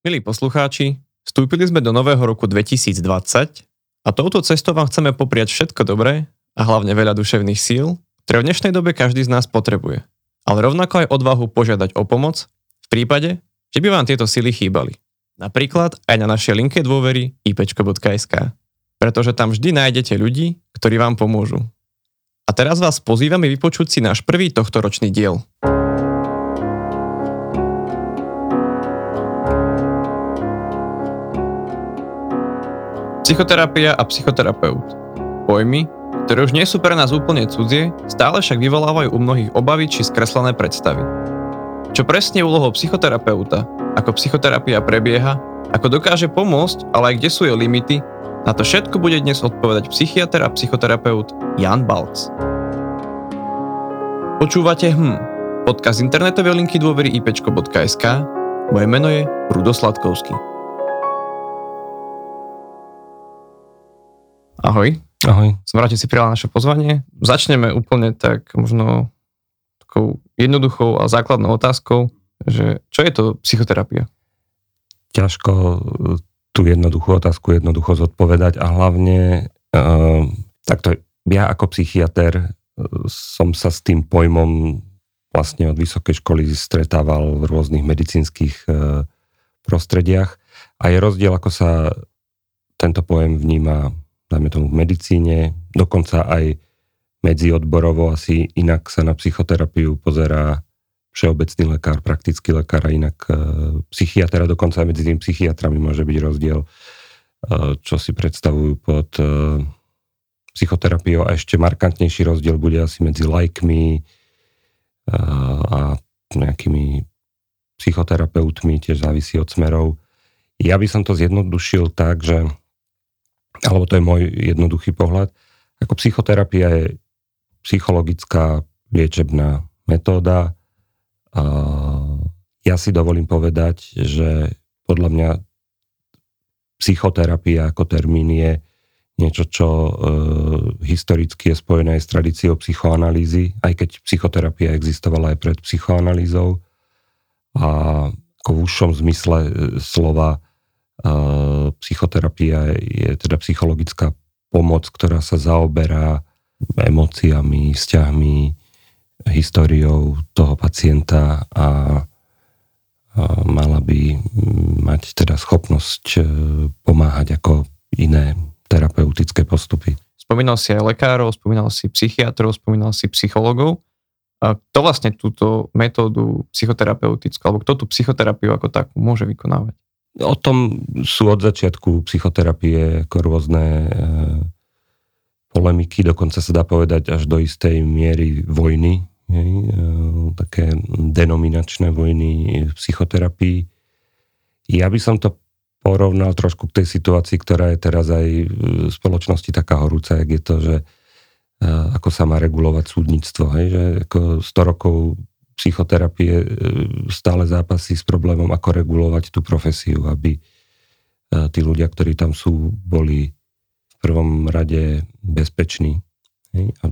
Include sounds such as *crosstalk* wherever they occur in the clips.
Milí poslucháči, vstúpili sme do nového roku 2020 a touto cestou vám chceme popriať všetko dobré a hlavne veľa duševných síl, ktoré v dnešnej dobe každý z nás potrebuje. Ale rovnako aj odvahu požiadať o pomoc v prípade, že by vám tieto síly chýbali. Napríklad aj na našej linke dôvery ipečko.sk, pretože tam vždy nájdete ľudí, ktorí vám pomôžu. A teraz vás pozývame vypočuť si náš prvý tohtoročný diel. Psychoterapia a psychoterapeut. Pojmy, ktoré už nie sú pre nás úplne cudzie, stále však vyvolávajú u mnohých obavy či skreslené predstavy. Čo presne úlohou psychoterapeuta, ako psychoterapia prebieha, ako dokáže pomôcť, ale aj kde sú jej limity, na to všetko bude dnes odpovedať psychiatr a psychoterapeut Jan Balc. Počúvate HM, podcast internetovej linky dôvery ipečko.sk, moje meno je Rudo Sladkovský. Ahoj. Ahoj. Som rád, že si prijala naše pozvanie. Začneme úplne tak možno takou jednoduchou a základnou otázkou, že čo je to psychoterapia? Ťažko e, tú jednoduchú otázku jednoducho zodpovedať a hlavne uh, takto ja ako psychiatr e, som sa s tým pojmom vlastne od vysokej školy stretával v rôznych medicínskych uh, prostrediach a je rozdiel, ako sa tento pojem vníma dajme tomu v medicíne, dokonca aj medziodborovo asi inak sa na psychoterapiu pozerá všeobecný lekár, praktický lekár a inak e, psychiatra, dokonca aj medzi tým psychiatrami môže byť rozdiel, e, čo si predstavujú pod e, psychoterapiou a ešte markantnejší rozdiel bude asi medzi lajkmi e, a nejakými psychoterapeutmi, tiež závisí od smerov. Ja by som to zjednodušil tak, že alebo to je môj jednoduchý pohľad, ako psychoterapia je psychologická liečebná metóda. A ja si dovolím povedať, že podľa mňa psychoterapia ako termín je niečo, čo e, historicky je spojené aj s tradíciou psychoanalýzy, aj keď psychoterapia existovala aj pred psychoanalýzou. A ako v užšom zmysle e, slova Psychoterapia je teda psychologická pomoc, ktorá sa zaoberá emóciami, vzťahmi, históriou toho pacienta a mala by mať teda schopnosť e, pomáhať ako iné terapeutické postupy. Spomínal si aj lekárov, spomínal si psychiatrov, spomínal si psychologov. A kto vlastne túto metódu psychoterapeutickú, alebo kto tú psychoterapiu ako takú môže vykonávať? O tom sú od začiatku psychoterapie ako rôzne e, polemiky, dokonca sa dá povedať až do istej miery vojny, hej, e, také denominačné vojny v psychoterapii. Ja by som to porovnal trošku k tej situácii, ktorá je teraz aj v spoločnosti taká horúca, jak je to, že e, ako sa má regulovať súdnictvo. Hej, že ako 100 rokov psychoterapie e, stále zápasí s problémom, ako regulovať tú profesiu, aby e, tí ľudia, ktorí tam sú, boli v prvom rade bezpeční. A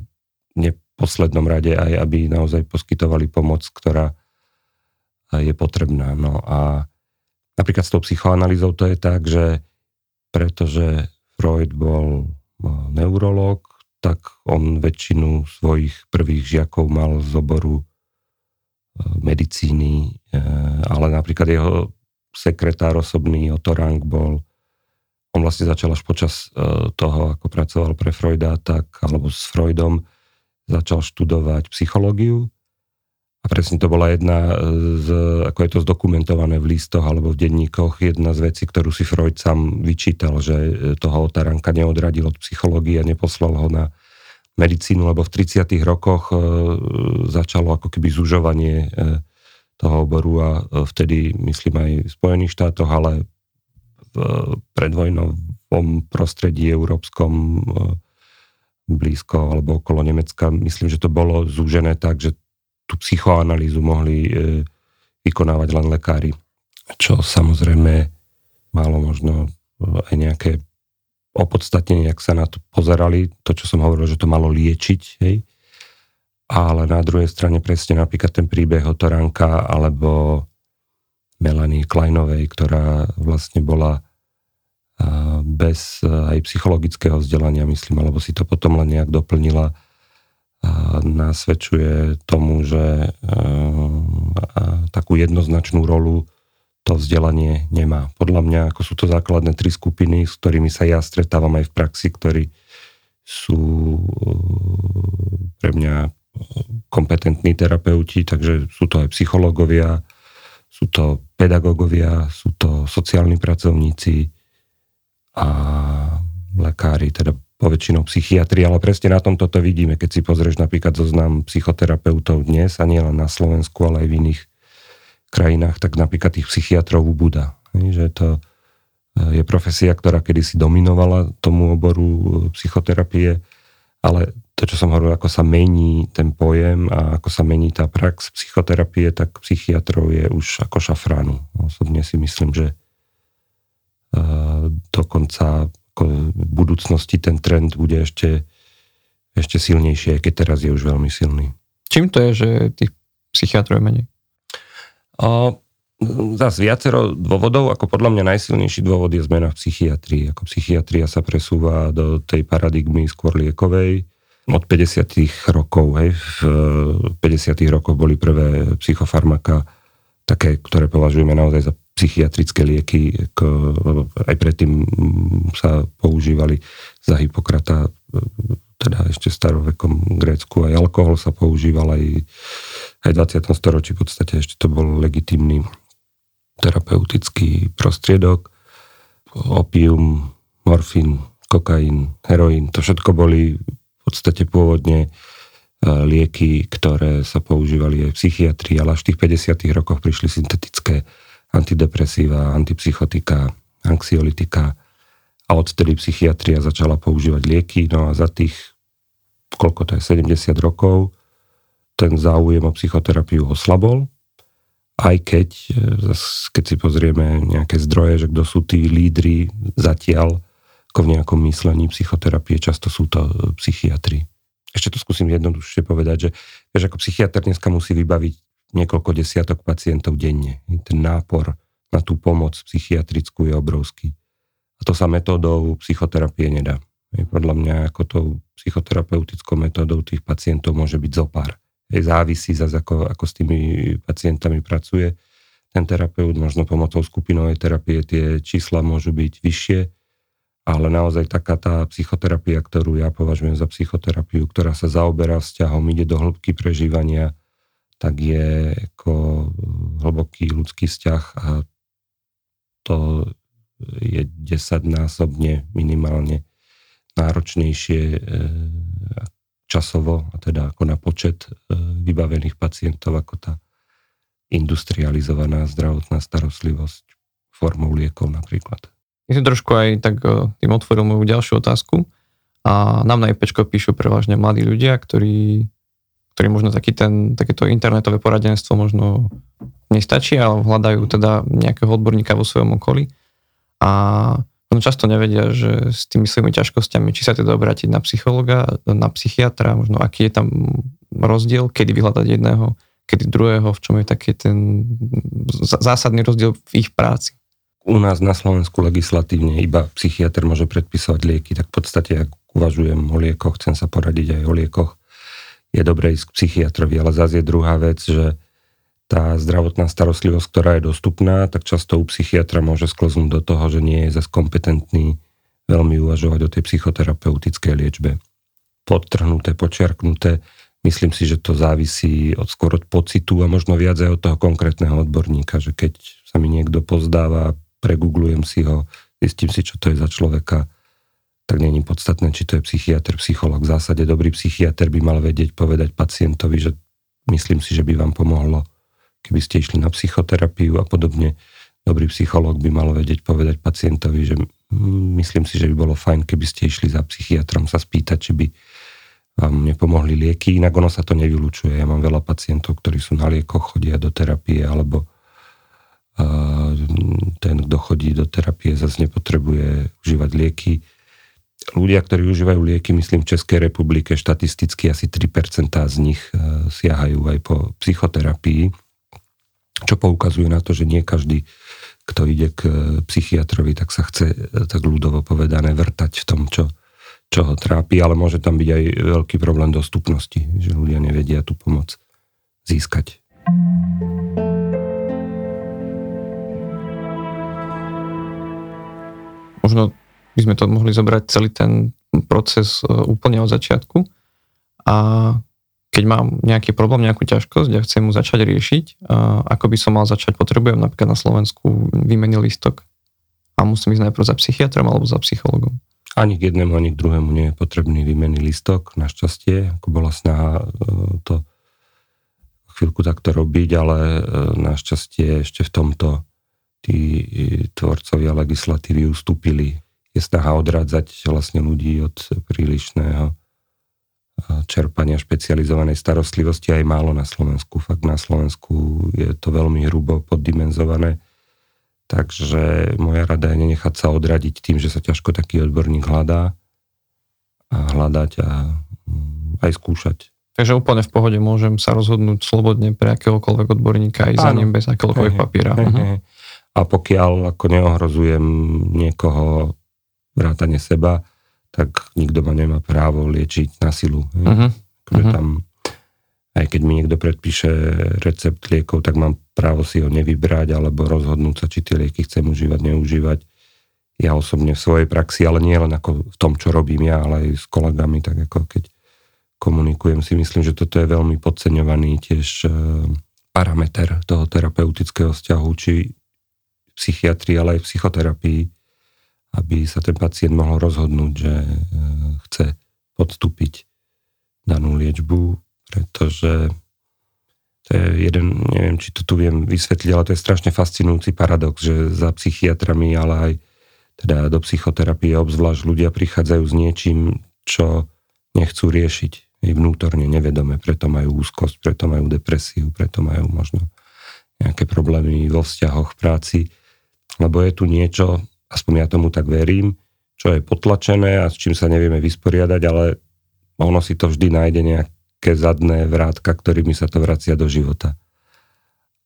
neposlednom rade aj, aby naozaj poskytovali pomoc, ktorá je potrebná. No a napríklad s tou psychoanalýzou to je tak, že pretože Freud bol neurolog, tak on väčšinu svojich prvých žiakov mal z oboru medicíny, e, ale napríklad jeho sekretár osobný Otto Rank bol, on vlastne začal až počas e, toho, ako pracoval pre Freuda, tak, alebo s Freudom, začal študovať psychológiu. A presne to bola jedna z, ako je to zdokumentované v listoch alebo v denníkoch, jedna z vecí, ktorú si Freud sám vyčítal, že toho Taranka neodradil od psychológie a neposlal ho na medicínu, lebo v 30. rokoch e, začalo ako keby zužovanie e, toho oboru a e, vtedy, myslím aj v Spojených štátoch, ale v predvojnovom prostredí európskom blízko alebo okolo Nemecka, myslím, že to bolo zúžené tak, že tú psychoanalýzu mohli vykonávať len lekári. Čo samozrejme malo možno aj nejaké opodstatnenie, ak sa na to pozerali, to, čo som hovoril, že to malo liečiť, hej. Ale na druhej strane presne napríklad ten príbeh o Toranka alebo Melanie Kleinovej, ktorá vlastne bola bez aj psychologického vzdelania, myslím, alebo si to potom len nejak doplnila, nasvedčuje tomu, že takú jednoznačnú rolu to vzdelanie nemá. Podľa mňa, ako sú to základné tri skupiny, s ktorými sa ja stretávam aj v praxi, ktorí sú pre mňa kompetentní terapeuti, takže sú to aj psychológovia, sú to pedagógovia, sú to sociálni pracovníci a lekári, teda poväčšinou psychiatri, ale presne na tomto to vidíme, keď si pozrieš napríklad zoznam psychoterapeutov dnes a nie len na Slovensku, ale aj v iných krajinách, tak napríklad tých psychiatrov ubúda. Že to je profesia, ktorá kedysi dominovala tomu oboru psychoterapie, ale to, čo som hovoril, ako sa mení ten pojem a ako sa mení tá prax psychoterapie, tak psychiatrov je už ako šafránu. Osobne si myslím, že uh, dokonca v budúcnosti ten trend bude ešte, ešte silnejší, aj keď teraz je už veľmi silný. Čím to je, že tých psychiatrov je menej? Zas viacero dôvodov, ako podľa mňa najsilnejší dôvod je zmena v psychiatrii. Ako psychiatria sa presúva do tej paradigmy skôr liekovej, od 50. rokov. Hej. V 50. rokoch boli prvé psychofarmaka, také, ktoré považujeme naozaj za psychiatrické lieky, aj predtým sa používali za Hippokrata, teda ešte starovekom Grécku, aj alkohol sa používal, aj, aj v 20. storočí v podstate ešte to bol legitimný terapeutický prostriedok, opium, morfín, kokain, heroín, to všetko boli podstate pôvodne e, lieky, ktoré sa používali aj v psychiatrii, ale až v tých 50. rokoch prišli syntetické antidepresíva, antipsychotika, anxiolitika a odtedy psychiatria začala používať lieky, no a za tých, koľko to je, 70 rokov, ten záujem o psychoterapiu oslabol, aj keď, e, keď si pozrieme nejaké zdroje, že kto sú tí lídry zatiaľ ako v nejakom myslení psychoterapie, často sú to e, psychiatri. Ešte to skúsim jednoduchšie povedať, že vieš, ako psychiatr dneska musí vybaviť niekoľko desiatok pacientov denne. Ten nápor na tú pomoc psychiatrickú je obrovský. A to sa metódou psychoterapie nedá. Podľa mňa ako tou psychoterapeutickou metódou tých pacientov môže byť zopár. Závisí zase, ako, ako s tými pacientami pracuje ten terapeut, možno pomocou skupinovej terapie tie čísla môžu byť vyššie, ale naozaj taká tá psychoterapia, ktorú ja považujem za psychoterapiu, ktorá sa zaoberá vzťahom, ide do hĺbky prežívania, tak je ako hlboký ľudský vzťah a to je desaťnásobne minimálne náročnejšie e, časovo, a teda ako na počet e, vybavených pacientov, ako tá industrializovaná zdravotná starostlivosť formou liekov napríklad. My si trošku aj tak e, tým otvoril moju ďalšiu otázku. A nám na IPčko píšu prevažne mladí ľudia, ktorí, ktorí možno taký ten, takéto internetové poradenstvo možno nestačí, ale hľadajú teda nejakého odborníka vo svojom okolí. A možno často nevedia, že s tými svojimi ťažkosťami, či sa teda obrátiť na psychologa, na psychiatra, možno aký je tam rozdiel, kedy vyhľadať jedného, kedy druhého, v čom je taký ten zásadný rozdiel v ich práci. U nás na Slovensku legislatívne iba psychiatr môže predpisovať lieky, tak v podstate, ak uvažujem o liekoch, chcem sa poradiť aj o liekoch, je dobré ísť k psychiatrovi, ale zase je druhá vec, že tá zdravotná starostlivosť, ktorá je dostupná, tak často u psychiatra môže sklznúť do toho, že nie je zase kompetentný veľmi uvažovať o tej psychoterapeutickej liečbe. Podtrhnuté, počiarknuté, myslím si, že to závisí od skôr od pocitu a možno viac aj od toho konkrétneho odborníka, že keď sa mi niekto pozdáva pregooglujem si ho, zistím si, čo to je za človeka, tak není podstatné, či to je psychiatr, psycholog. V zásade dobrý psychiatr by mal vedieť povedať pacientovi, že myslím si, že by vám pomohlo, keby ste išli na psychoterapiu a podobne. Dobrý psychológ by mal vedieť povedať pacientovi, že myslím si, že by bolo fajn, keby ste išli za psychiatrom sa spýtať, či by vám nepomohli lieky. Inak ono sa to nevylučuje. Ja mám veľa pacientov, ktorí sú na liekoch, chodia do terapie alebo ten, kto chodí do terapie, zase nepotrebuje užívať lieky. Ľudia, ktorí užívajú lieky, myslím v Českej republike, štatisticky asi 3% z nich e, siahajú aj po psychoterapii. Čo poukazuje na to, že nie každý, kto ide k psychiatrovi, tak sa chce, tak ľudovo povedané, vrtať v tom, čo, čo ho trápi, ale môže tam byť aj veľký problém dostupnosti, že ľudia nevedia tú pomoc získať. Možno by sme to mohli zobrať celý ten proces e, úplne od začiatku a keď mám nejaký problém, nejakú ťažkosť a chcem mu začať riešiť, ako by som mal začať, potrebujem napríklad na Slovensku výmenný listok a musím ísť najprv za psychiatrom alebo za psychologom. Ani k jednému, ani k druhému nie je potrebný výmenný listok, našťastie, ako bola snaha e, to chvíľku takto robiť, ale e, našťastie ešte v tomto tí tvorcovia legislatívy ustúpili. Je snaha odrádzať vlastne ľudí od prílišného e, čerpania špecializovanej starostlivosti aj málo na Slovensku. Fakt na Slovensku je to veľmi hrubo poddimenzované Takže moja rada je nenechať sa odradiť tým, že sa ťažko taký odborník hľadá a hľadať a mm, aj skúšať. Takže úplne v pohode môžem sa rozhodnúť slobodne pre akéhokoľvek odborníka aj za ním bez akéhokoľvek papiera. Hej, hej. A pokiaľ ako neohrozujem niekoho vrátane seba, tak nikto ma nemá právo liečiť na silu. Uh-huh. uh-huh. tam aj keď mi niekto predpíše recept liekov, tak mám právo si ho nevybrať alebo rozhodnúť sa, či tie lieky chcem užívať, neužívať. Ja osobne v svojej praxi, ale nie len ako v tom, čo robím ja, ale aj s kolegami, tak ako keď komunikujem, si myslím, že toto je veľmi podceňovaný tiež e, parameter toho terapeutického vzťahu, či v psychiatrii, ale aj v psychoterapii, aby sa ten pacient mohol rozhodnúť, že e, chce podstúpiť danú liečbu pretože to je jeden, neviem, či to tu viem vysvetliť, ale to je strašne fascinujúci paradox, že za psychiatrami, ale aj teda do psychoterapie obzvlášť ľudia prichádzajú s niečím, čo nechcú riešiť. Vnútorne, nevedome, preto majú úzkosť, preto majú depresiu, preto majú možno nejaké problémy vo vzťahoch, v práci, lebo je tu niečo, aspoň ja tomu tak verím, čo je potlačené a s čím sa nevieme vysporiadať, ale ono si to vždy nájde nejak, také zadné vrátka, ktorými sa to vracia do života.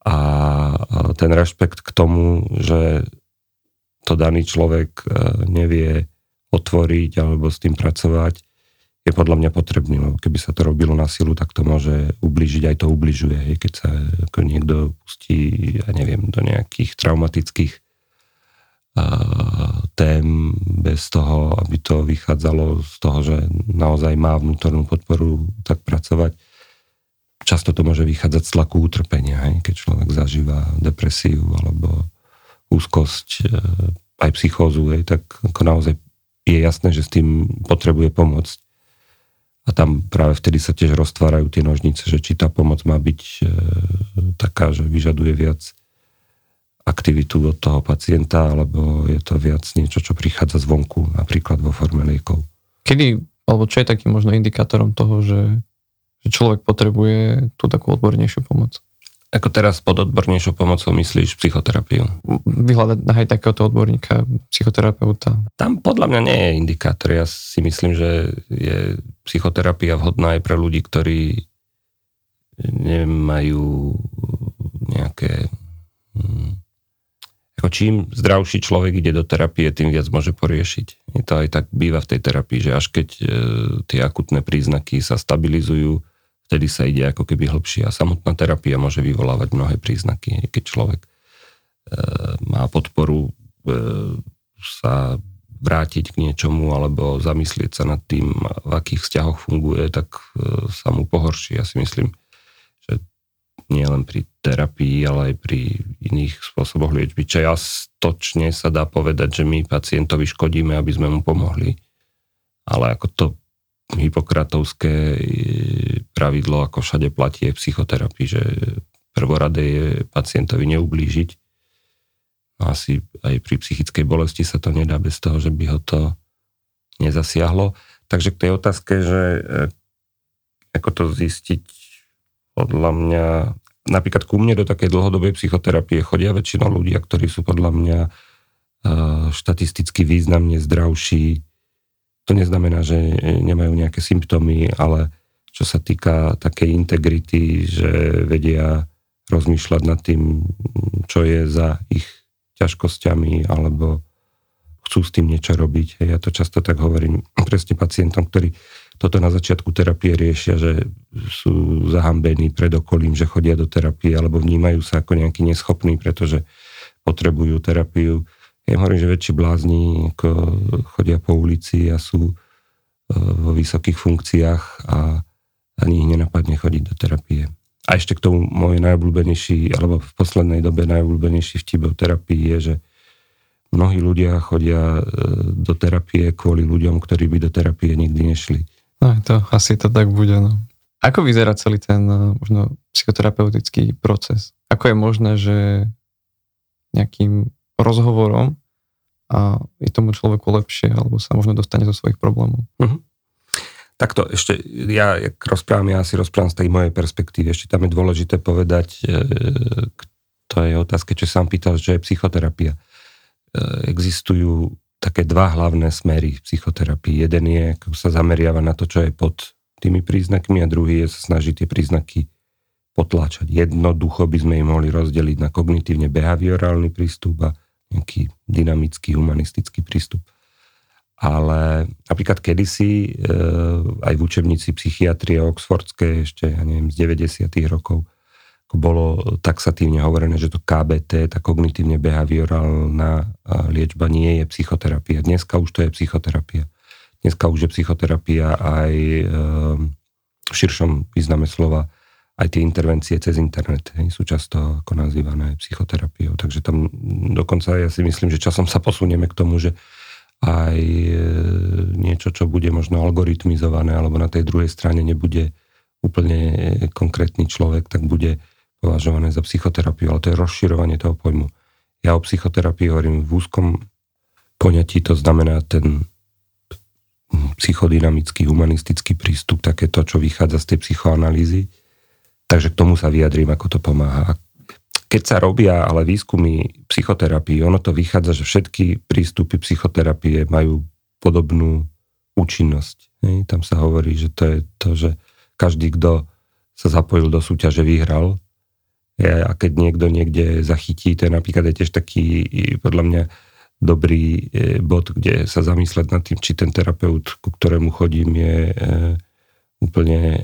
A ten rešpekt k tomu, že to daný človek e, nevie otvoriť alebo s tým pracovať, je podľa mňa potrebný. Keby sa to robilo na silu, tak to môže ubližiť, aj to ubližuje. Keď sa niekto pustí, ja neviem, do nejakých traumatických tém bez toho, aby to vychádzalo z toho, že naozaj má vnútornú podporu tak pracovať. Často to môže vychádzať z tlaku utrpenia, hej? keď človek zažíva depresiu alebo úzkosť, e, aj psychózu, hej? tak ako naozaj je jasné, že s tým potrebuje pomôcť. A tam práve vtedy sa tiež roztvárajú tie nožnice, že či tá pomoc má byť e, taká, že vyžaduje viac aktivitu od toho pacienta, alebo je to viac niečo, čo prichádza zvonku, napríklad vo forme liekov. Kedy, alebo čo je takým možno indikátorom toho, že, že človek potrebuje tú takú odbornejšiu pomoc? Ako teraz pod odbornejšou pomocou myslíš psychoterapiu? Vyhľadať aj takéhoto odborníka, psychoterapeuta. Tam podľa mňa nie je indikátor. Ja si myslím, že je psychoterapia vhodná aj pre ľudí, ktorí nemajú nejaké hm, čím zdravší človek ide do terapie, tým viac môže poriešiť. Je to aj tak býva v tej terapii, že až keď e, tie akutné príznaky sa stabilizujú, vtedy sa ide ako keby hlbšie. A samotná terapia môže vyvolávať mnohé príznaky. Keď človek e, má podporu e, sa vrátiť k niečomu alebo zamyslieť sa nad tým, v akých vzťahoch funguje, tak e, sa mu pohorší. Ja si myslím, nie len pri terapii, ale aj pri iných spôsoboch liečby. Čiastočne sa dá povedať, že my pacientovi škodíme, aby sme mu pomohli. Ale ako to hypokratovské pravidlo, ako všade platí aj v psychoterapii, že prvorade je pacientovi neublížiť. No asi aj pri psychickej bolesti sa to nedá bez toho, že by ho to nezasiahlo. Takže k tej otázke, že eh, ako to zistiť, podľa mňa napríklad ku mne do takej dlhodobej psychoterapie chodia väčšina ľudia, ktorí sú podľa mňa e, štatisticky významne zdravší. To neznamená, že nemajú nejaké symptómy, ale čo sa týka takej integrity, že vedia rozmýšľať nad tým, čo je za ich ťažkosťami, alebo chcú s tým niečo robiť. Ja to často tak hovorím presne pacientom, ktorí toto na začiatku terapie riešia, že sú zahambení pred okolím, že chodia do terapie, alebo vnímajú sa ako nejaký neschopní, pretože potrebujú terapiu. Ja hovorím, že väčší blázni ako chodia po ulici a sú e, vo vysokých funkciách a ani ich nenapadne chodiť do terapie. A ešte k tomu môj najobľúbenejší, alebo v poslednej dobe najobľúbenejší vtip o terapii je, že mnohí ľudia chodia e, do terapie kvôli ľuďom, ktorí by do terapie nikdy nešli. No, to asi to tak bude. No. Ako vyzerá celý ten e, možno psychoterapeutický proces? Ako je možné, že nejakým rozhovorom a je tomu človeku lepšie, alebo sa možno dostane zo svojich problémov? Uh-huh. Takto ešte, ja jak rozprávam, ja si rozprávam z tej mojej perspektívy. Ešte tam je dôležité povedať e, k tej otázke, čo sám pýtal, že je psychoterapia. E, existujú také dva hlavné smery v psychoterapii. Jeden je, ako sa zameriava na to, čo je pod tými príznakmi a druhý je sa snaží tie príznaky potláčať. Jednoducho by sme ich mohli rozdeliť na kognitívne behaviorálny prístup a nejaký dynamický humanistický prístup ale napríklad kedysi e, aj v učebnici psychiatrie oxfordskej ešte, ja neviem, z 90. rokov bolo taxatívne hovorené, že to KBT, tá kognitívne behaviorálna liečba nie je psychoterapia. Dneska už to je psychoterapia. Dneska už je psychoterapia aj e, v širšom význame slova aj tie intervencie cez internet sú často ako nazývané psychoterapiou. Takže tam dokonca ja si myslím, že časom sa posunieme k tomu, že aj e, niečo, čo bude možno algoritmizované, alebo na tej druhej strane nebude úplne konkrétny človek, tak bude považované za psychoterapiu, ale to je rozširovanie toho pojmu. Ja o psychoterapii hovorím v úzkom poňatí, to znamená ten psychodynamický, humanistický prístup, také to, čo vychádza z tej psychoanalýzy. Takže k tomu sa vyjadrím, ako to pomáha keď sa robia ale výskumy psychoterapii, ono to vychádza, že všetky prístupy psychoterapie majú podobnú účinnosť. Hej? Tam sa hovorí, že to je to, že každý, kto sa zapojil do súťaže, vyhral. A keď niekto niekde zachytí, to je napríklad je tiež taký, podľa mňa, dobrý e, bod, kde sa zamysleť nad tým, či ten terapeut, ku ktorému chodím, je e, úplne e,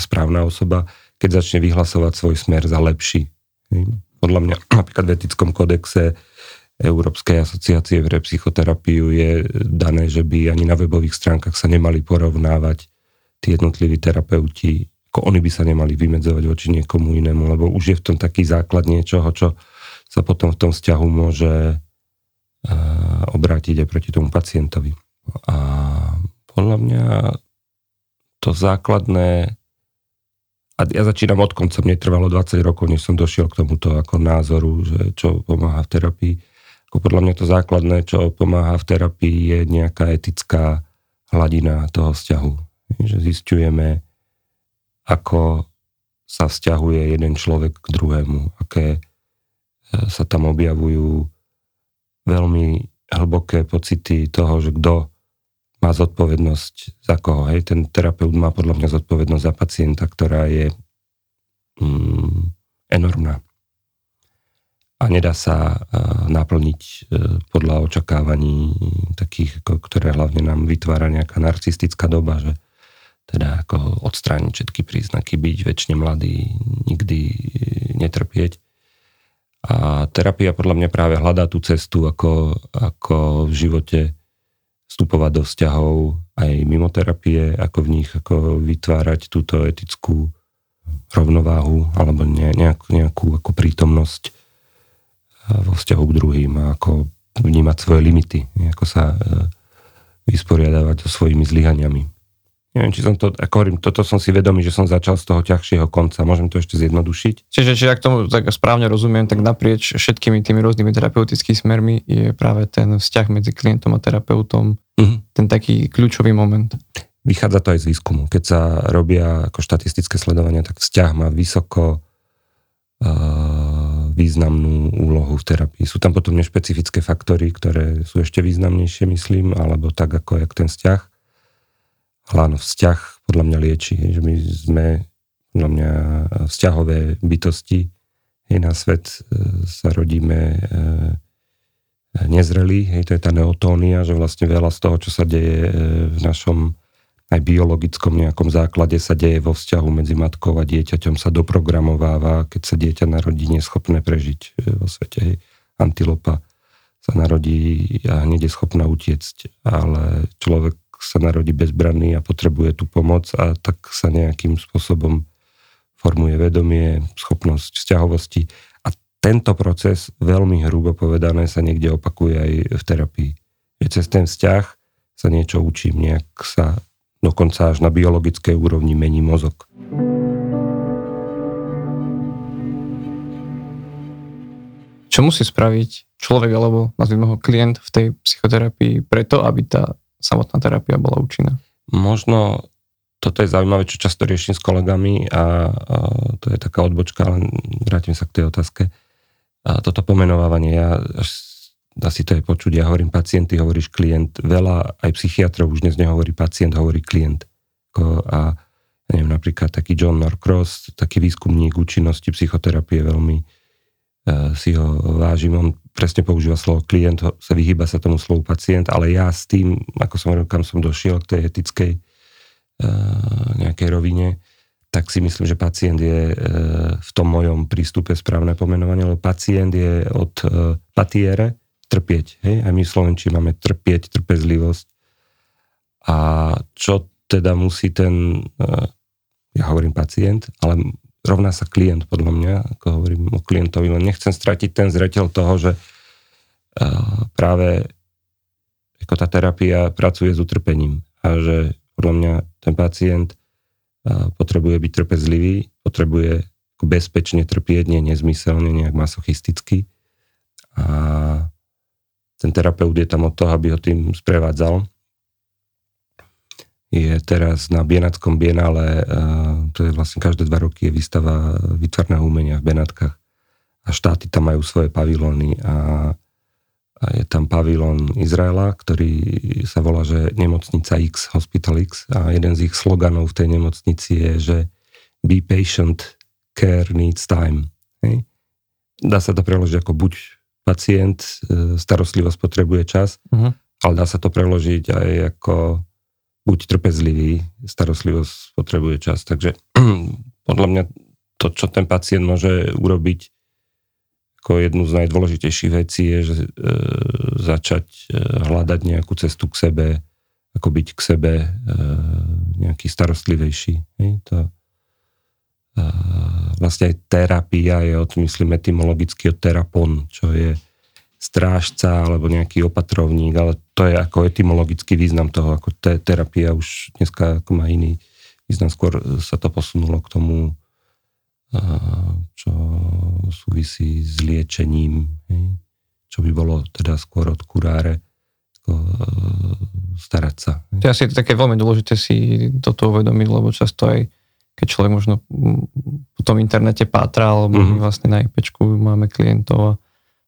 správna osoba, keď začne vyhlasovať svoj smer za lepší. Podľa mňa *clears throat* napríklad v etickom kodexe Európskej asociácie pre psychoterapiu je dané, že by ani na webových stránkach sa nemali porovnávať tí jednotliví terapeuti, ako oni by sa nemali vymedzovať voči niekomu inému, lebo už je v tom taký základ niečoho, čo sa potom v tom vzťahu môže obrátiť aj proti tomu pacientovi. A podľa mňa to základné a ja začínam od konca, mne trvalo 20 rokov, než som došiel k tomuto ako názoru, že čo pomáha v terapii. Ako podľa mňa to základné, čo pomáha v terapii, je nejaká etická hladina toho vzťahu. Že zistujeme, ako sa vzťahuje jeden človek k druhému, aké e, sa tam objavujú veľmi hlboké pocity toho, že kto má zodpovednosť za koho. Hej? Ten terapeut má podľa mňa zodpovednosť za pacienta, ktorá je mm, enormná. A nedá sa uh, naplniť uh, podľa očakávaní takých, ako, ktoré hlavne nám vytvára nejaká narcistická doba, že teda ako odstrániť všetky príznaky, byť väčšine mladý, nikdy e, netrpieť. A terapia podľa mňa práve hľadá tú cestu, ako, ako v živote vstupovať do vzťahov aj mimo terapie, ako v nich ako vytvárať túto etickú rovnováhu alebo nejakú, nejakú ako prítomnosť eh, vo vzťahu k druhým a ako vnímať svoje limity, ako sa eh, vysporiadavať so svojimi zlyhaniami. Neviem, či som to, ako hovorím, toto som si vedomý, že som začal z toho ťažšieho konca. Môžem to ešte zjednodušiť? Čiže, čiže ak tomu tak správne rozumiem, tak naprieč všetkými tými rôznymi terapeutickými smermi je práve ten vzťah medzi klientom a terapeutom uh-huh. ten taký kľúčový moment. Vychádza to aj z výskumu. Keď sa robia ako štatistické sledovania, tak vzťah má vysoko uh, významnú úlohu v terapii. Sú tam potom nešpecifické faktory, ktoré sú ešte významnejšie, myslím, alebo tak ako jak ten vzťah ale vzťah podľa mňa lieči, že my sme podľa mňa vzťahové bytosti. Hej, na svet e, sa rodíme e, nezrelí, hej, to je tá neotónia, že vlastne veľa z toho, čo sa deje e, v našom aj biologickom nejakom základe sa deje vo vzťahu medzi matkou a dieťaťom, sa doprogramováva, keď sa dieťa narodí neschopné prežiť vo svete. Hej. Antilopa sa narodí a hneď je schopná utiecť, ale človek sa narodí bezbranný a potrebuje tú pomoc a tak sa nejakým spôsobom formuje vedomie, schopnosť vzťahovosti a tento proces, veľmi hrubo povedané, sa niekde opakuje aj v terapii. Že cez ten vzťah sa niečo učím, nejak sa dokonca až na biologickej úrovni mení mozog. Čo musí spraviť človek alebo nazvime ho klient v tej psychoterapii preto, aby tá samotná terapia bola účinná? Možno toto je zaujímavé, čo často riešim s kolegami a, a to je taká odbočka, ale vrátim sa k tej otázke. A toto pomenovávanie, ja asi to je počuť, ja hovorím pacient, hovoríš klient. Veľa aj psychiatrov už dnes nehovorí pacient, hovorí klient. A neviem, napríklad taký John Norcross, taký výskumník účinnosti psychoterapie veľmi si ho vážim. On presne používa slovo klient, sa vyhýba sa tomu slovu pacient, ale ja s tým, ako som hovoril, kam som došiel k tej etickej uh, nejakej rovine, tak si myslím, že pacient je uh, v tom mojom prístupe správne pomenovanie, lebo pacient je od patiere trpieť. Hej? A my v Slovenči máme trpieť, trpezlivosť. A čo teda musí ten, ja hovorím pacient, ale rovná sa klient, podľa mňa, ako hovorím o klientovi, len nechcem stratiť ten zreteľ toho, že práve ako tá terapia pracuje s utrpením a že podľa mňa ten pacient potrebuje byť trpezlivý, potrebuje bezpečne trpieť, nie nezmyselne, nejak masochisticky. A ten terapeut je tam od toho, aby ho tým sprevádzal je teraz na Bienackom bienále, to je vlastne každé dva roky je výstava výtvarného umenia v Benátkach a štáty tam majú svoje pavilóny a, a je tam pavilón Izraela, ktorý sa volá, že nemocnica X, Hospital X a jeden z ich sloganov v tej nemocnici je, že be patient, care needs time. Hej? Dá sa to preložiť ako buď pacient, e, starostlivosť potrebuje čas, uh-huh. ale dá sa to preložiť aj ako buď trpezlivý, starostlivosť potrebuje čas. Takže *clears throat* podľa mňa to, čo ten pacient môže urobiť ako jednu z najdôležitejších vecí je, že e, začať e, hľadať nejakú cestu k sebe, ako byť k sebe e, nejaký starostlivejší. Hej? To, e, vlastne aj terapia je od, myslím, etymologicky od terapon, čo je strážca alebo nejaký opatrovník, ale to je ako etymologický význam toho, ako te, terapia už dneska ako má iný význam. Skôr sa to posunulo k tomu, čo súvisí s liečením, čo by bolo teda skôr od kuráre e, starať sa. To je asi také veľmi dôležité si toto uvedomiť, lebo často aj keď človek možno po tom internete pátra, alebo mm-hmm. vlastne na IPčku máme klientov a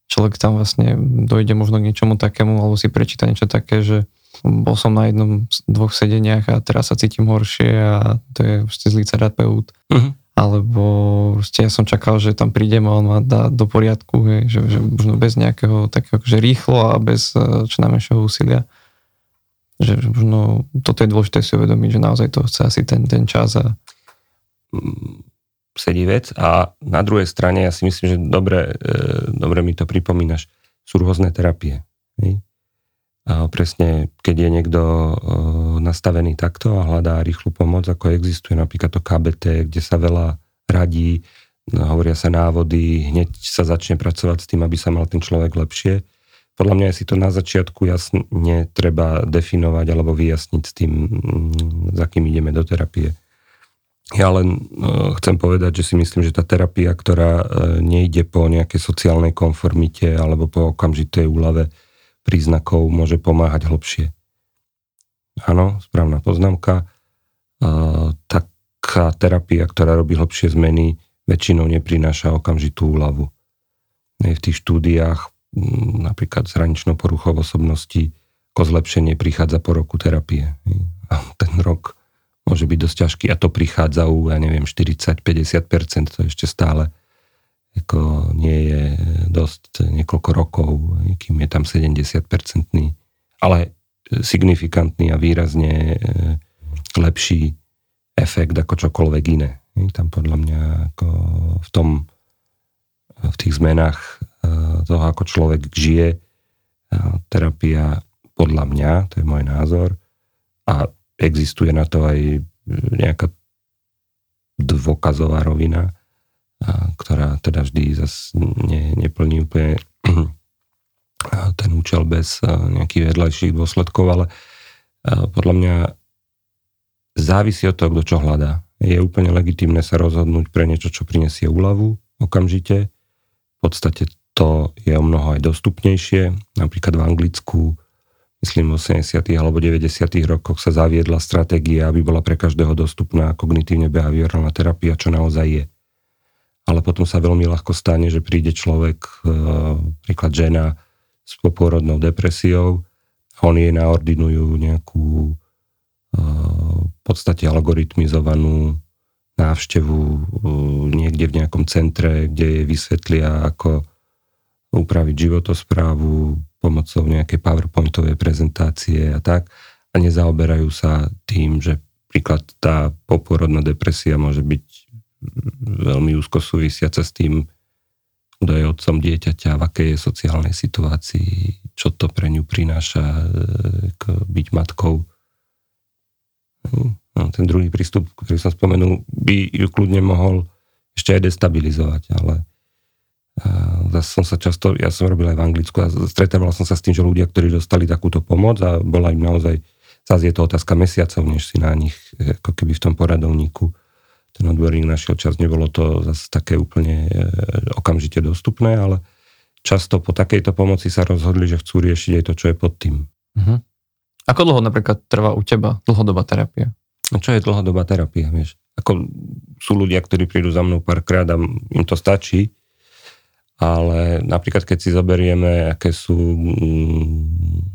človek tam vlastne dojde možno k niečomu takému, alebo si prečíta niečo také, že bol som na jednom z dvoch sedeniach a teraz sa cítim horšie a to je vlastne zlý terapeut. Uh-huh. Alebo vlastne ja som čakal, že tam prídem a on ma dá do poriadku, hej, že, že možno bez nejakého takého, že rýchlo a bez e, čo najmenšieho úsilia. Že, že možno toto je dôležité si uvedomiť, že naozaj to chce asi ten, ten čas a mm, sedí vec a na druhej strane ja si myslím, že dobre, e, dobre mi to pripomínaš, sú rôzne terapie. Hej? A presne, keď je niekto e, nastavený takto a hľadá rýchlu pomoc, ako existuje napríklad to KBT, kde sa veľa radí, no, hovoria sa návody, hneď sa začne pracovať s tým, aby sa mal ten človek lepšie. Podľa mňa si to na začiatku jasne treba definovať alebo vyjasniť s tým, za kým ideme do terapie. Ja len uh, chcem povedať, že si myslím, že tá terapia, ktorá uh, nejde po nejakej sociálnej konformite alebo po okamžitej úlave príznakov, môže pomáhať hlbšie. Áno, správna poznámka. Uh, taká terapia, ktorá robí hlbšie zmeny, väčšinou neprináša okamžitú úľavu. V tých štúdiách, napríklad zraničnou poruchou osobnosti, ako zlepšenie prichádza po roku terapie. A ten rok môže byť dosť ťažký a to prichádza u, ja neviem, 40-50%, to ešte stále ako nie je dosť niekoľko rokov, kým je tam 70-percentný, ale signifikantný a výrazne e, lepší efekt ako čokoľvek iné. Tam podľa mňa ako v tom, v tých zmenách e, toho, ako človek žije, terapia podľa mňa, to je môj názor, a existuje na to aj nejaká dôkazová rovina, ktorá teda vždy zase ne, neplní úplne *clears throat* ten účel bez nejakých vedľajších dôsledkov, ale podľa mňa závisí od toho, kto čo hľadá. Je úplne legitimné sa rozhodnúť pre niečo, čo prinesie úľavu okamžite. V podstate to je o mnoho aj dostupnejšie. Napríklad v Anglicku, myslím v 80. alebo 90. rokoch sa zaviedla stratégia, aby bola pre každého dostupná kognitívne behaviorálna terapia, čo naozaj je. Ale potom sa veľmi ľahko stane, že príde človek, e, príklad žena s poporodnou depresiou, a oni jej naordinujú nejakú e, v podstate algoritmizovanú návštevu e, niekde v nejakom centre, kde jej vysvetlia, ako upraviť životosprávu pomocou nejakej PowerPointovej prezentácie a tak a nezaoberajú sa tým, že príklad tá poporodná depresia môže byť veľmi úzko súvisiaca s tým, kto je otcom dieťaťa, v akej je sociálnej situácii, čo to pre ňu prináša e, k byť matkou. No, ten druhý prístup, ktorý som spomenul, by ju kľudne mohol ešte aj destabilizovať, ale zase som sa často, ja som robil aj v Anglicku a stretával som sa s tým, že ľudia, ktorí dostali takúto pomoc a bola im naozaj, zase je to otázka mesiacov, než si na nich ako keby v tom poradovníku ten odborník našiel čas, nebolo to zase také úplne e, okamžite dostupné, ale často po takejto pomoci sa rozhodli, že chcú riešiť aj to, čo je pod tým. Uh-huh. Ako dlho napríklad trvá u teba dlhodobá terapia? No čo je dlhodobá terapia, vieš? Ako sú ľudia, ktorí prídu za mnou párkrát a im to stačí, ale napríklad keď si zoberieme, aké sú mm,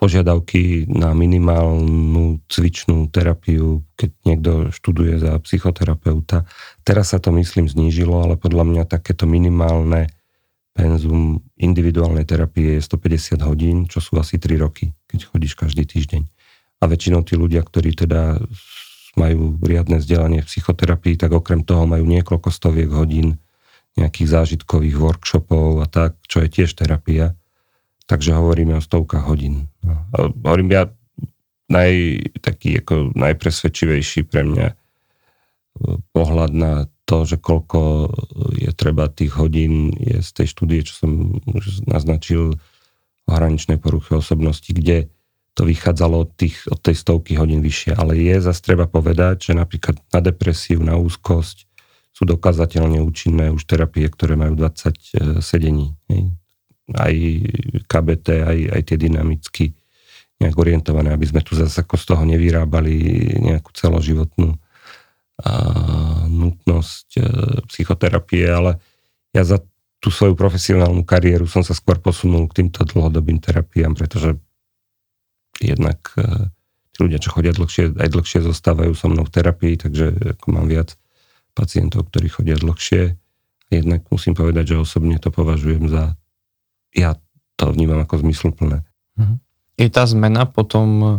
požiadavky na minimálnu cvičnú terapiu, keď niekto študuje za psychoterapeuta. Teraz sa to myslím znížilo, ale podľa mňa takéto minimálne penzum individuálnej terapie je 150 hodín, čo sú asi 3 roky, keď chodíš každý týždeň. A väčšinou tí ľudia, ktorí teda majú riadne vzdelanie v psychoterapii, tak okrem toho majú niekoľko stoviek hodín nejakých zážitkových workshopov a tak, čo je tiež terapia. Takže hovoríme o stovkách hodín. No. Hovorím ja, naj, taký ako najpresvedčivejší pre mňa e, pohľad na to, že koľko je treba tých hodín, je z tej štúdie, čo som už naznačil o hraničnej poruche osobnosti, kde to vychádzalo od, tých, od tej stovky hodín vyššie. Ale je zase treba povedať, že napríklad na depresiu, na úzkosť, sú dokázateľne účinné už terapie, ktoré majú 20 e, sedení. Aj KBT, aj, aj tie dynamicky nejak orientované, aby sme tu zase ako z toho nevyrábali nejakú celoživotnú nutnosť e, psychoterapie, ale ja za tú svoju profesionálnu kariéru som sa skôr posunul k týmto dlhodobým terapiám, pretože jednak e, tí ľudia, čo chodia dlhšie, aj dlhšie zostávajú so mnou v terapii, takže ako mám viac pacientov, ktorí chodia dlhšie. Jednak musím povedať, že osobne to považujem za, ja to vnímam ako zmysluplné. Mhm. Je tá zmena potom e,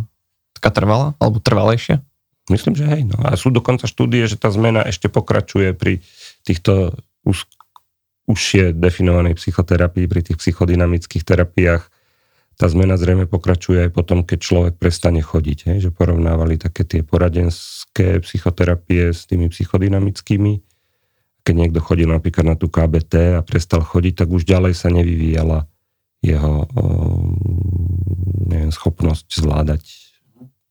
taká trvalá, alebo trvalejšia? Myslím, že hej. No. A sú dokonca štúdie, že tá zmena ešte pokračuje pri týchto už, užšie definovanej psychoterapii, pri tých psychodynamických terapiách tá zmena zrejme pokračuje aj potom, keď človek prestane chodiť. Hej? Že porovnávali také tie poradenské psychoterapie s tými psychodynamickými. Keď niekto chodil napríklad na tú KBT a prestal chodiť, tak už ďalej sa nevyvíjala jeho neviem, schopnosť zvládať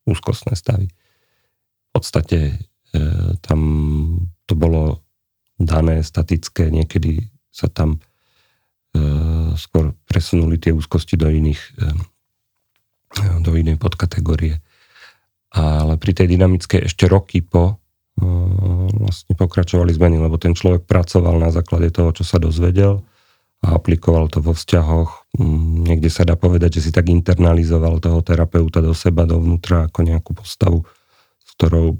úzkostné stavy. V podstate e, tam to bolo dané, statické, niekedy sa tam skôr presunuli tie úzkosti do iných e, do inej podkategórie. Ale pri tej dynamickej ešte roky po e, vlastne pokračovali zmeny, lebo ten človek pracoval na základe toho, čo sa dozvedel a aplikoval to vo vzťahoch. Mm, niekde sa dá povedať, že si tak internalizoval toho terapeuta do seba, dovnútra ako nejakú postavu, s ktorou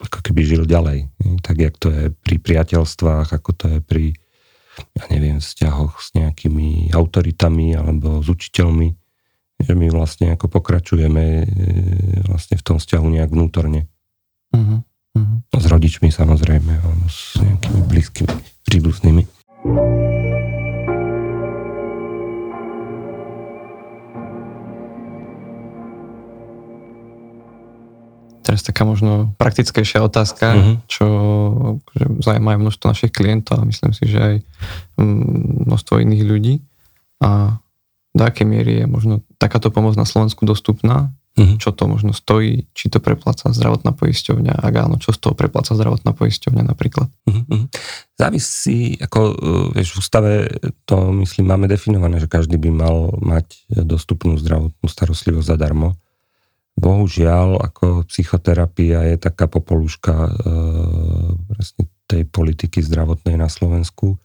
ako keby žil ďalej. Tak, jak to je pri priateľstvách, ako to je pri, ja neviem, vzťahoch s nejakými autoritami alebo s učiteľmi, že my vlastne ako pokračujeme e, vlastne v tom vzťahu nejak vnútorne. Uh-huh. Uh-huh. S rodičmi samozrejme, alebo s nejakými blízkymi príbuznými. Teraz taká možno praktickejšia otázka, uh-huh. čo že zaujíma aj množstvo našich klientov a myslím si, že aj mm, množstvo iných ľudí. A do akej miery je možno takáto pomoc na Slovensku dostupná? Uh-huh. Čo to možno stojí? Či to prepláca zdravotná poisťovňa? Ak áno, čo z toho prepláca zdravotná poisťovňa napríklad? Uh-huh. Závisí, ako e, vieš, v ústave to myslím máme definované, že každý by mal mať dostupnú zdravotnú starostlivosť zadarmo bohužiaľ, ako psychoterapia je taká popoluška e, tej politiky zdravotnej na Slovensku.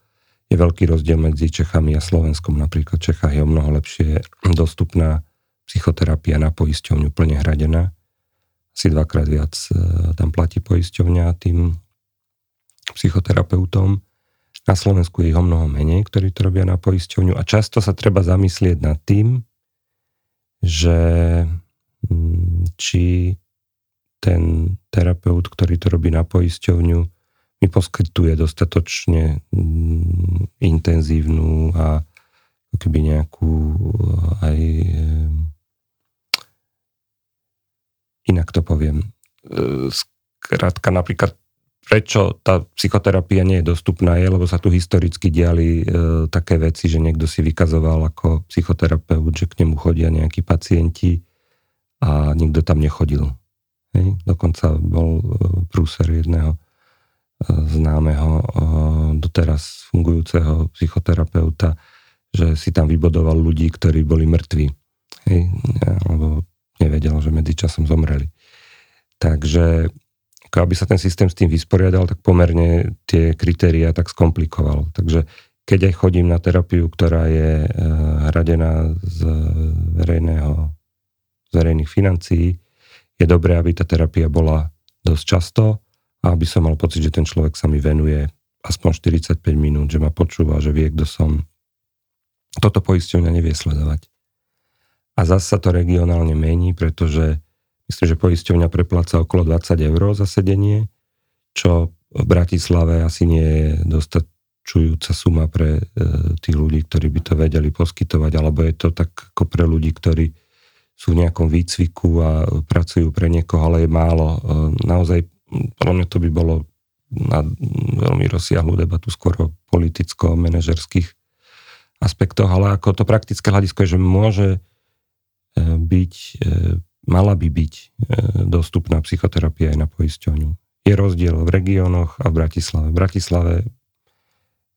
Je veľký rozdiel medzi Čechami a Slovenskom. Napríklad v je o mnoho lepšie dostupná psychoterapia na poisťovňu plne hradená. Asi dvakrát viac e, tam platí poisťovňa tým psychoterapeutom. Na Slovensku je ich o mnoho menej, ktorí to robia na poisťovňu a často sa treba zamyslieť nad tým, že či ten terapeut, ktorý to robí na poisťovňu, mi poskytuje dostatočne mm, intenzívnu a keby nejakú eh, aj eh, inak to poviem. Eh, skrátka napríklad prečo tá psychoterapia nie je dostupná je, lebo sa tu historicky diali také veci, že niekto si vykazoval ako psychoterapeut, že k nemu chodia nejakí pacienti a nikto tam nechodil. Hej. Dokonca bol e, prúser jedného e, známeho e, doteraz fungujúceho psychoterapeuta, že si tam vybodoval ľudí, ktorí boli mŕtvi. Hej. Alebo nevedel, že medzičasom zomreli. Takže aby sa ten systém s tým vysporiadal, tak pomerne tie kritéria tak skomplikoval. Takže keď aj chodím na terapiu, ktorá je hradená z verejného verejných financií, je dobré, aby tá terapia bola dosť často a aby som mal pocit, že ten človek sa mi venuje aspoň 45 minút, že ma počúva, že vie, kto som. Toto poisťovňa nevie sledovať. A zase sa to regionálne mení, pretože myslím, že poisťovňa prepláca okolo 20 eur za sedenie, čo v Bratislave asi nie je dostačujúca suma pre e, tých ľudí, ktorí by to vedeli poskytovať, alebo je to tak ako pre ľudí, ktorí sú v nejakom výcviku a pracujú pre niekoho, ale je málo. E, naozaj, podľa mňa to by bolo na veľmi rozsiahlu debatu skôr o politicko-manažerských aspektoch, ale ako to praktické hľadisko je, že môže e, byť, e, mala by byť dostupná psychoterapia aj na poisťovňu. Je rozdiel v regiónoch a v Bratislave. V Bratislave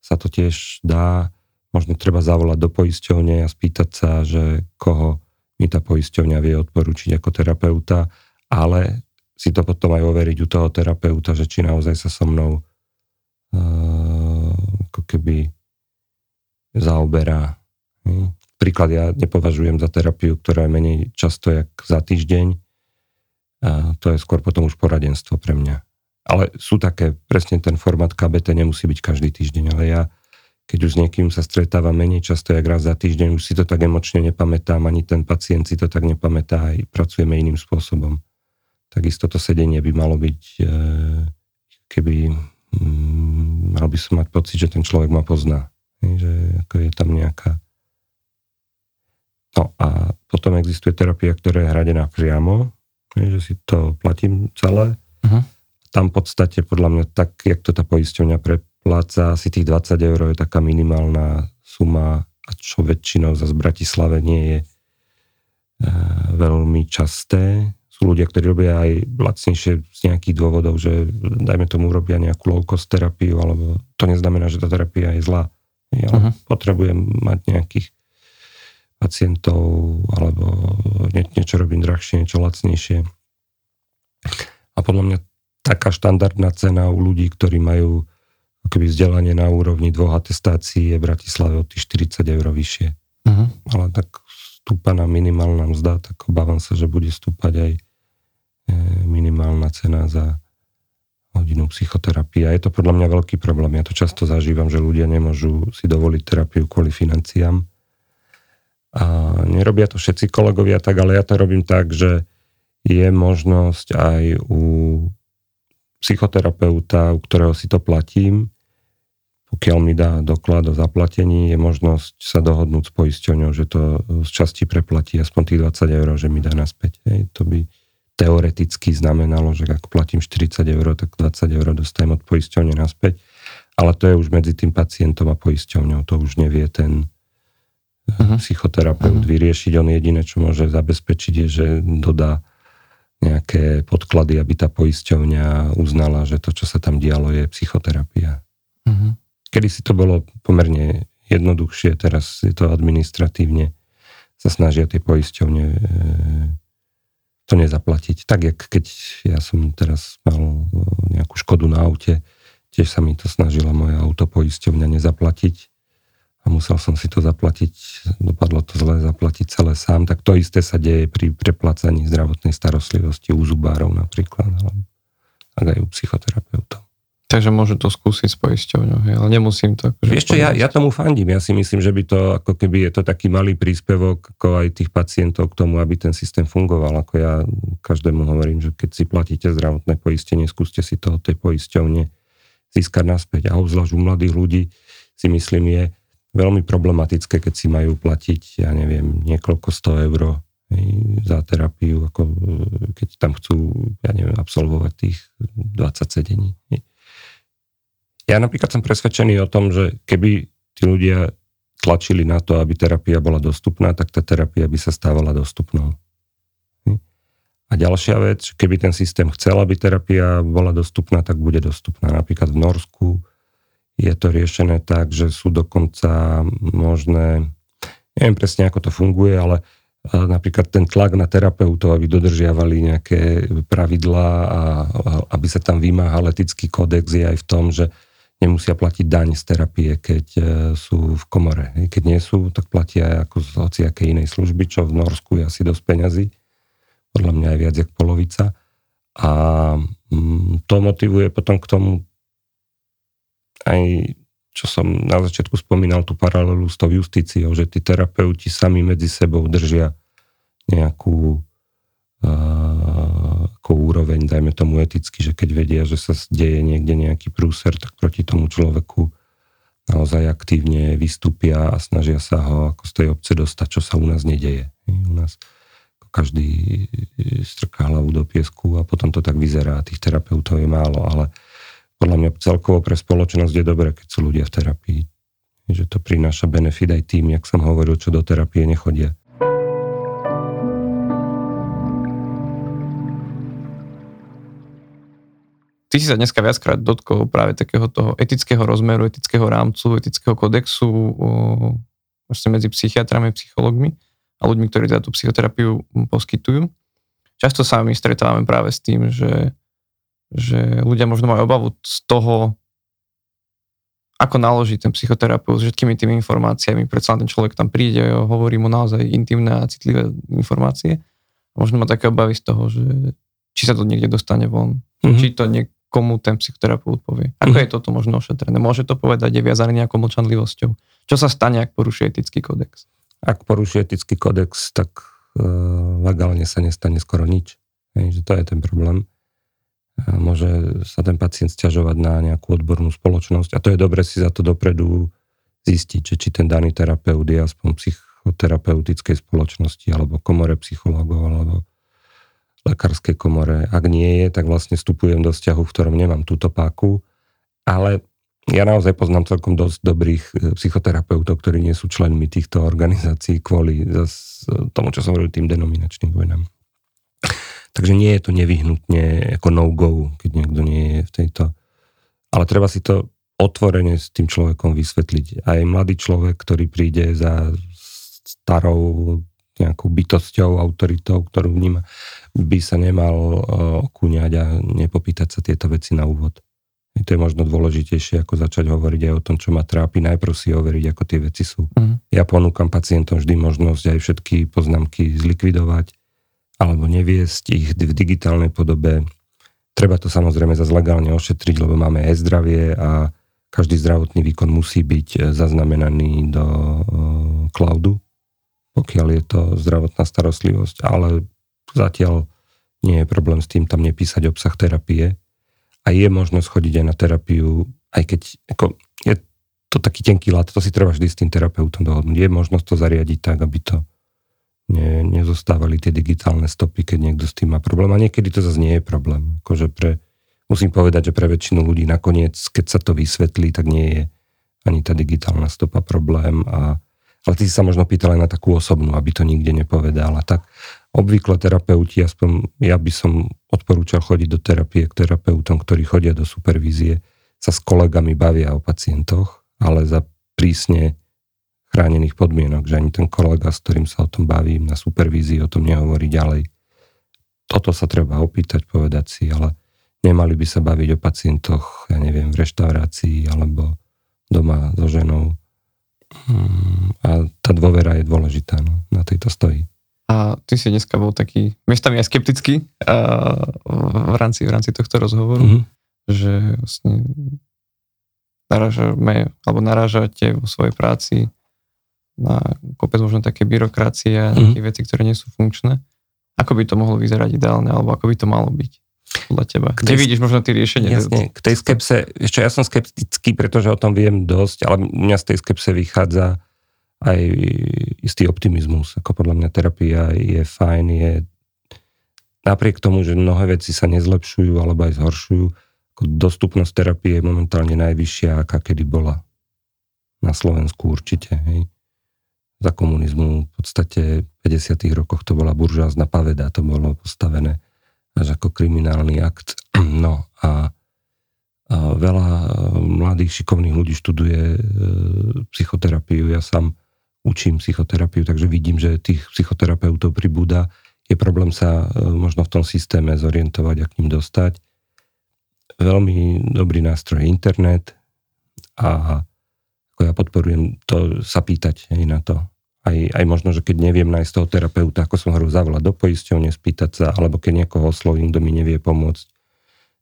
sa to tiež dá, možno treba zavolať do poisťovne a spýtať sa, že koho mi tá poisťovňa vie odporučiť ako terapeuta, ale si to potom aj overiť u toho terapeuta, že či naozaj sa so mnou uh, ako keby zaoberá. Hm. Príklad ja nepovažujem za terapiu, ktorá je menej často jak za týždeň. A to je skôr potom už poradenstvo pre mňa. Ale sú také, presne ten formát KBT nemusí byť každý týždeň, ale ja keď už s niekým sa stretáva menej často, jak raz za týždeň, už si to tak emočne nepamätám, ani ten pacient si to tak nepamätá, aj pracujeme iným spôsobom. Takisto to sedenie by malo byť, e, keby mm, mal by som mať pocit, že ten človek ma pozná. Že ako je tam nejaká... No a potom existuje terapia, ktorá je hradená priamo, že si to platím celé. Uh-huh. Tam v podstate podľa mňa tak, jak to tá poisťovňa pre, pláca asi tých 20 eur je taká minimálna suma, a čo väčšinou za z Bratislave nie je e, veľmi časté. Sú ľudia, ktorí robia aj lacnejšie z nejakých dôvodov, že dajme tomu robia nejakú low cost terapiu, alebo to neznamená, že tá terapia je zlá. Ja uh-huh. potrebujem mať nejakých pacientov, alebo nie, niečo robím drahšie, niečo lacnejšie. A podľa mňa taká štandardná cena u ľudí, ktorí majú keby vzdelanie na úrovni dvoch atestácií je v Bratislave od tých 40 eur vyššie. Uh-huh. Ale tak stúpa na minimálna mzda, tak obávam sa, že bude stúpať aj e, minimálna cena za hodinu psychoterapie a je to podľa mňa veľký problém. Ja to často zažívam, že ľudia nemôžu si dovoliť terapiu kvôli financiám. A nerobia to všetci kolegovia tak, ale ja to robím tak, že je možnosť aj u psychoterapeuta, u ktorého si to platím, pokiaľ mi dá doklad o zaplatení, je možnosť sa dohodnúť s poisťovňou, že to z časti preplatí aspoň tých 20 eur, že mi dá naspäť. Hej. To by teoreticky znamenalo, že ak platím 40 eur, tak 20 eur dostajem od poisťovne naspäť. Ale to je už medzi tým pacientom a poisťovňou. To už nevie ten uh-huh. psychoterapeut uh-huh. vyriešiť. On jediné, čo môže zabezpečiť, je, že dodá nejaké podklady, aby tá poisťovňa uznala, že to, čo sa tam dialo, je psychoterapia. Uh-huh. Kedy si to bolo pomerne jednoduchšie, teraz je to administratívne, sa snažia tie poisťovne e, to nezaplatiť. Tak, jak keď ja som teraz mal e, nejakú škodu na aute, tiež sa mi to snažila moja autopoisťovňa nezaplatiť a musel som si to zaplatiť, dopadlo to zle, zaplatiť celé sám, tak to isté sa deje pri preplacaní zdravotnej starostlivosti u zubárov napríklad, alebo aj u psychoterapeutov. Takže môžu to skúsiť s poisťovňou, hej, ale nemusím to. Akože Vieš čo, ja, ja tomu fandím. Ja si myslím, že by to, ako keby je to taký malý príspevok ako aj tých pacientov k tomu, aby ten systém fungoval. Ako ja každému hovorím, že keď si platíte zdravotné poistenie, skúste si to od tej poisťovne získať naspäť. A obzvlášť u mladých ľudí si myslím je veľmi problematické, keď si majú platiť, ja neviem, niekoľko sto eur za terapiu, ako keď tam chcú, ja neviem, absolvovať tých 20 sedení. Ja napríklad som presvedčený o tom, že keby tí ľudia tlačili na to, aby terapia bola dostupná, tak tá terapia by sa stávala dostupnou. A ďalšia vec, keby ten systém chcel, aby terapia bola dostupná, tak bude dostupná. Napríklad v Norsku je to riešené tak, že sú dokonca možné, neviem presne, ako to funguje, ale napríklad ten tlak na terapeutov, aby dodržiavali nejaké pravidlá a aby sa tam vymáhal etický kódex je aj v tom, že nemusia platiť daň z terapie, keď e, sú v komore. Keď nie sú, tak platia ako z hociakej inej služby, čo v Norsku je asi dosť peňazí. Podľa mňa aj viac jak polovica. A mm, to motivuje potom k tomu aj čo som na začiatku spomínal, tú paralelu s tou justíciou, že tí terapeuti sami medzi sebou držia nejakú ako úroveň, dajme tomu eticky, že keď vedia, že sa deje niekde nejaký prúser, tak proti tomu človeku naozaj aktívne vystúpia a snažia sa ho ako z tej obce dostať, čo sa u nás nedeje. U nás každý strká hlavu do piesku a potom to tak vyzerá. Tých terapeutov je málo, ale podľa mňa celkovo pre spoločnosť je dobré, keď sú ľudia v terapii. Že to prináša benefit aj tým, jak som hovoril, čo do terapie nechodia. Ty si sa dneska viackrát dotkol práve takého toho etického rozmeru, etického rámcu, etického kodexu o, vlastne medzi psychiatrami, psychologmi a ľuďmi, ktorí teda tú psychoterapiu poskytujú. Často sa my stretávame práve s tým, že, že ľudia možno majú obavu z toho, ako naloží ten psychoterapeut s všetkými tými informáciami. Predsa ten človek tam príde, hovorí mu naozaj intimné a citlivé informácie. A možno má také obavy z toho, že či sa to niekde dostane von. Mm-hmm. Či to niek- komu ten psychoterapeut povie. Ako mm. je toto možno ošetrené? Môže to povedať, je viazané nejakou mlčanlivosťou. Čo sa stane, ak porušuje etický kodex? Ak porušuje etický kodex, tak uh, legálne sa nestane skoro nič. Hej, že to je ten problém. A môže sa ten pacient stiažovať na nejakú odbornú spoločnosť a to je dobre si za to dopredu zistiť, že či ten daný terapeut je aspoň psychoterapeutickej spoločnosti alebo komore psychológov alebo lekárskej komore. Ak nie je, tak vlastne vstupujem do vzťahu, v ktorom nemám túto páku, ale ja naozaj poznám celkom dosť dobrých e, psychoterapeutov, ktorí nie sú členmi týchto organizácií kvôli tomu, čo som hovoril, tým denominačným vojnám. Takže nie je to nevyhnutne ako no-go, keď niekto nie je v tejto... Ale treba si to otvorene s tým človekom vysvetliť. Aj mladý človek, ktorý príde za starou nejakou bytosťou, autoritou, ktorú vníma, by sa nemal uh, okúňať a nepopýtať sa tieto veci na úvod. I to je možno dôležitejšie, ako začať hovoriť aj o tom, čo ma trápi. Najprv si overiť, ako tie veci sú. Mm. Ja ponúkam pacientom vždy možnosť aj všetky poznámky zlikvidovať alebo neviesť ich v digitálnej podobe. Treba to samozrejme zase legálne ošetriť, lebo máme e-zdravie a každý zdravotný výkon musí byť e, zaznamenaný do uh, cloudu, pokiaľ je to zdravotná starostlivosť, ale zatiaľ nie je problém s tým tam nepísať obsah terapie a je možnosť chodiť aj na terapiu, aj keď ako, je to taký tenký lát, to si treba vždy s tým terapeutom dohodnúť. Je možnosť to zariadiť tak, aby to ne, nezostávali tie digitálne stopy, keď niekto s tým má problém. A niekedy to zase nie je problém. Akože pre, musím povedať, že pre väčšinu ľudí nakoniec, keď sa to vysvetlí, tak nie je ani tá digitálna stopa problém. A, ale ty si sa možno pýtal aj na takú osobnú, aby to nikde nepovedal. A tak obvykle terapeuti, aspoň ja by som odporúčal chodiť do terapie k terapeutom, ktorí chodia do supervízie, sa s kolegami bavia o pacientoch, ale za prísne chránených podmienok, že ani ten kolega, s ktorým sa o tom bavím na supervízii, o tom nehovorí ďalej. Toto sa treba opýtať, povedať si, ale nemali by sa baviť o pacientoch, ja neviem, v reštaurácii alebo doma so ženou. Mm, a tá dôvera je dôležitá, no, na tejto stojí. A ty si dneska bol taký, miestami aj skeptický uh, v, rámci, v rámci tohto rozhovoru, mm-hmm. že vlastne narážame, alebo narážate vo svojej práci na kopec možno také byrokracie a mm. veci, ktoré nie sú funkčné. Ako by to mohlo vyzerať ideálne, alebo ako by to malo byť podľa teba? Kde tej, vidíš možno tie riešenia? Jasne, k tej skepse, ešte ja som skeptický, pretože o tom viem dosť, ale mňa z tej skepse vychádza aj istý optimizmus. Ako podľa mňa terapia je fajn, je napriek tomu, že mnohé veci sa nezlepšujú alebo aj zhoršujú, ako dostupnosť terapie je momentálne najvyššia, aká kedy bola. Na Slovensku určite. Hej za komunizmu v podstate v 50. rokoch to bola buržázna paveda, to bolo postavené až ako kriminálny akt. *clears throat* No a, a veľa mladých šikovných ľudí študuje e, psychoterapiu, ja sám učím psychoterapiu, takže vidím, že tých psychoterapeutov pribúda. Je problém sa e, možno v tom systéme zorientovať a k ním dostať. Veľmi dobrý nástroj je internet a ako ja podporujem to sa pýtať aj na to. Aj, aj možno, že keď neviem nájsť toho terapeuta, ako som hovoril, zavolať do poisťovne, spýtať sa, alebo keď niekoho oslovím, kto mi nevie pomôcť,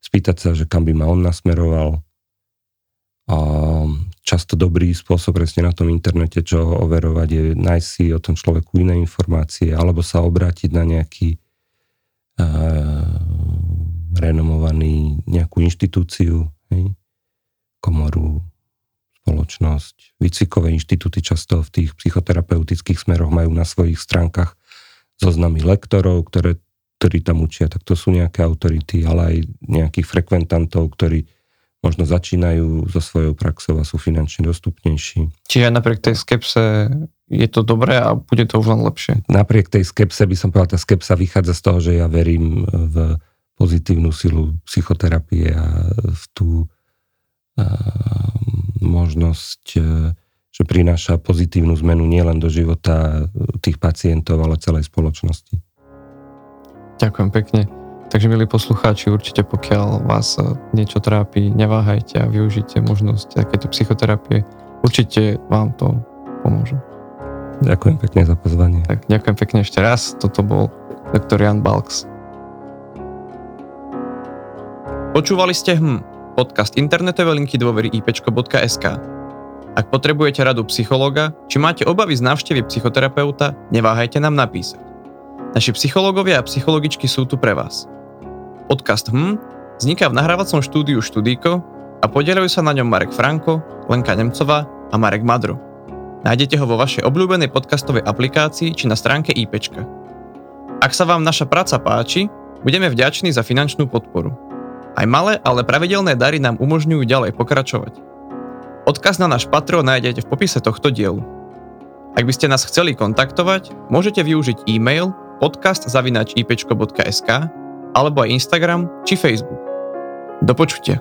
spýtať sa, že kam by ma on nasmeroval. A často dobrý spôsob presne na tom internete, čo overovať, je nájsť si o tom človeku iné informácie, alebo sa obrátiť na nejaký uh, renomovaný, nejakú inštitúciu, hej, komoru spoločnosť. Výcvikové inštitúty často v tých psychoterapeutických smeroch majú na svojich stránkach zoznamy lektorov, ktoré, ktorí tam učia, tak to sú nejaké autority, ale aj nejakých frekventantov, ktorí možno začínajú so svojou praxou a sú finančne dostupnejší. Čiže napriek tej skepse je to dobré a bude to už len lepšie? Napriek tej skepse by som povedal, tá skepsa vychádza z toho, že ja verím v pozitívnu silu psychoterapie a v tú možnosť, e, že prináša pozitívnu zmenu nielen do života tých pacientov, ale celej spoločnosti. Ďakujem pekne. Takže milí poslucháči, určite pokiaľ vás e, niečo trápi, neváhajte a využite možnosť takéto psychoterapie. Určite vám to pomôže. Ďakujem pekne za pozvanie. Tak, ďakujem pekne ešte raz. Toto bol doktor Jan Balks. Počúvali ste hm, podcast internetové linky dôvery ipčko.sk. Ak potrebujete radu psychológa, či máte obavy z návštevy psychoterapeuta, neváhajte nám napísať. Naši psychológovia a psychologičky sú tu pre vás. Podcast HM vzniká v nahrávacom štúdiu Študíko a podielajú sa na ňom Marek Franko, Lenka Nemcová a Marek Madro. Nájdete ho vo vašej obľúbenej podcastovej aplikácii či na stránke IPčka. Ak sa vám naša práca páči, budeme vďační za finančnú podporu. Aj malé, ale pravidelné dary nám umožňujú ďalej pokračovať. Odkaz na náš Patreon nájdete v popise tohto dielu. Ak by ste nás chceli kontaktovať, môžete využiť e-mail podcast.ipčko.sk alebo aj Instagram či Facebook. Do počutia.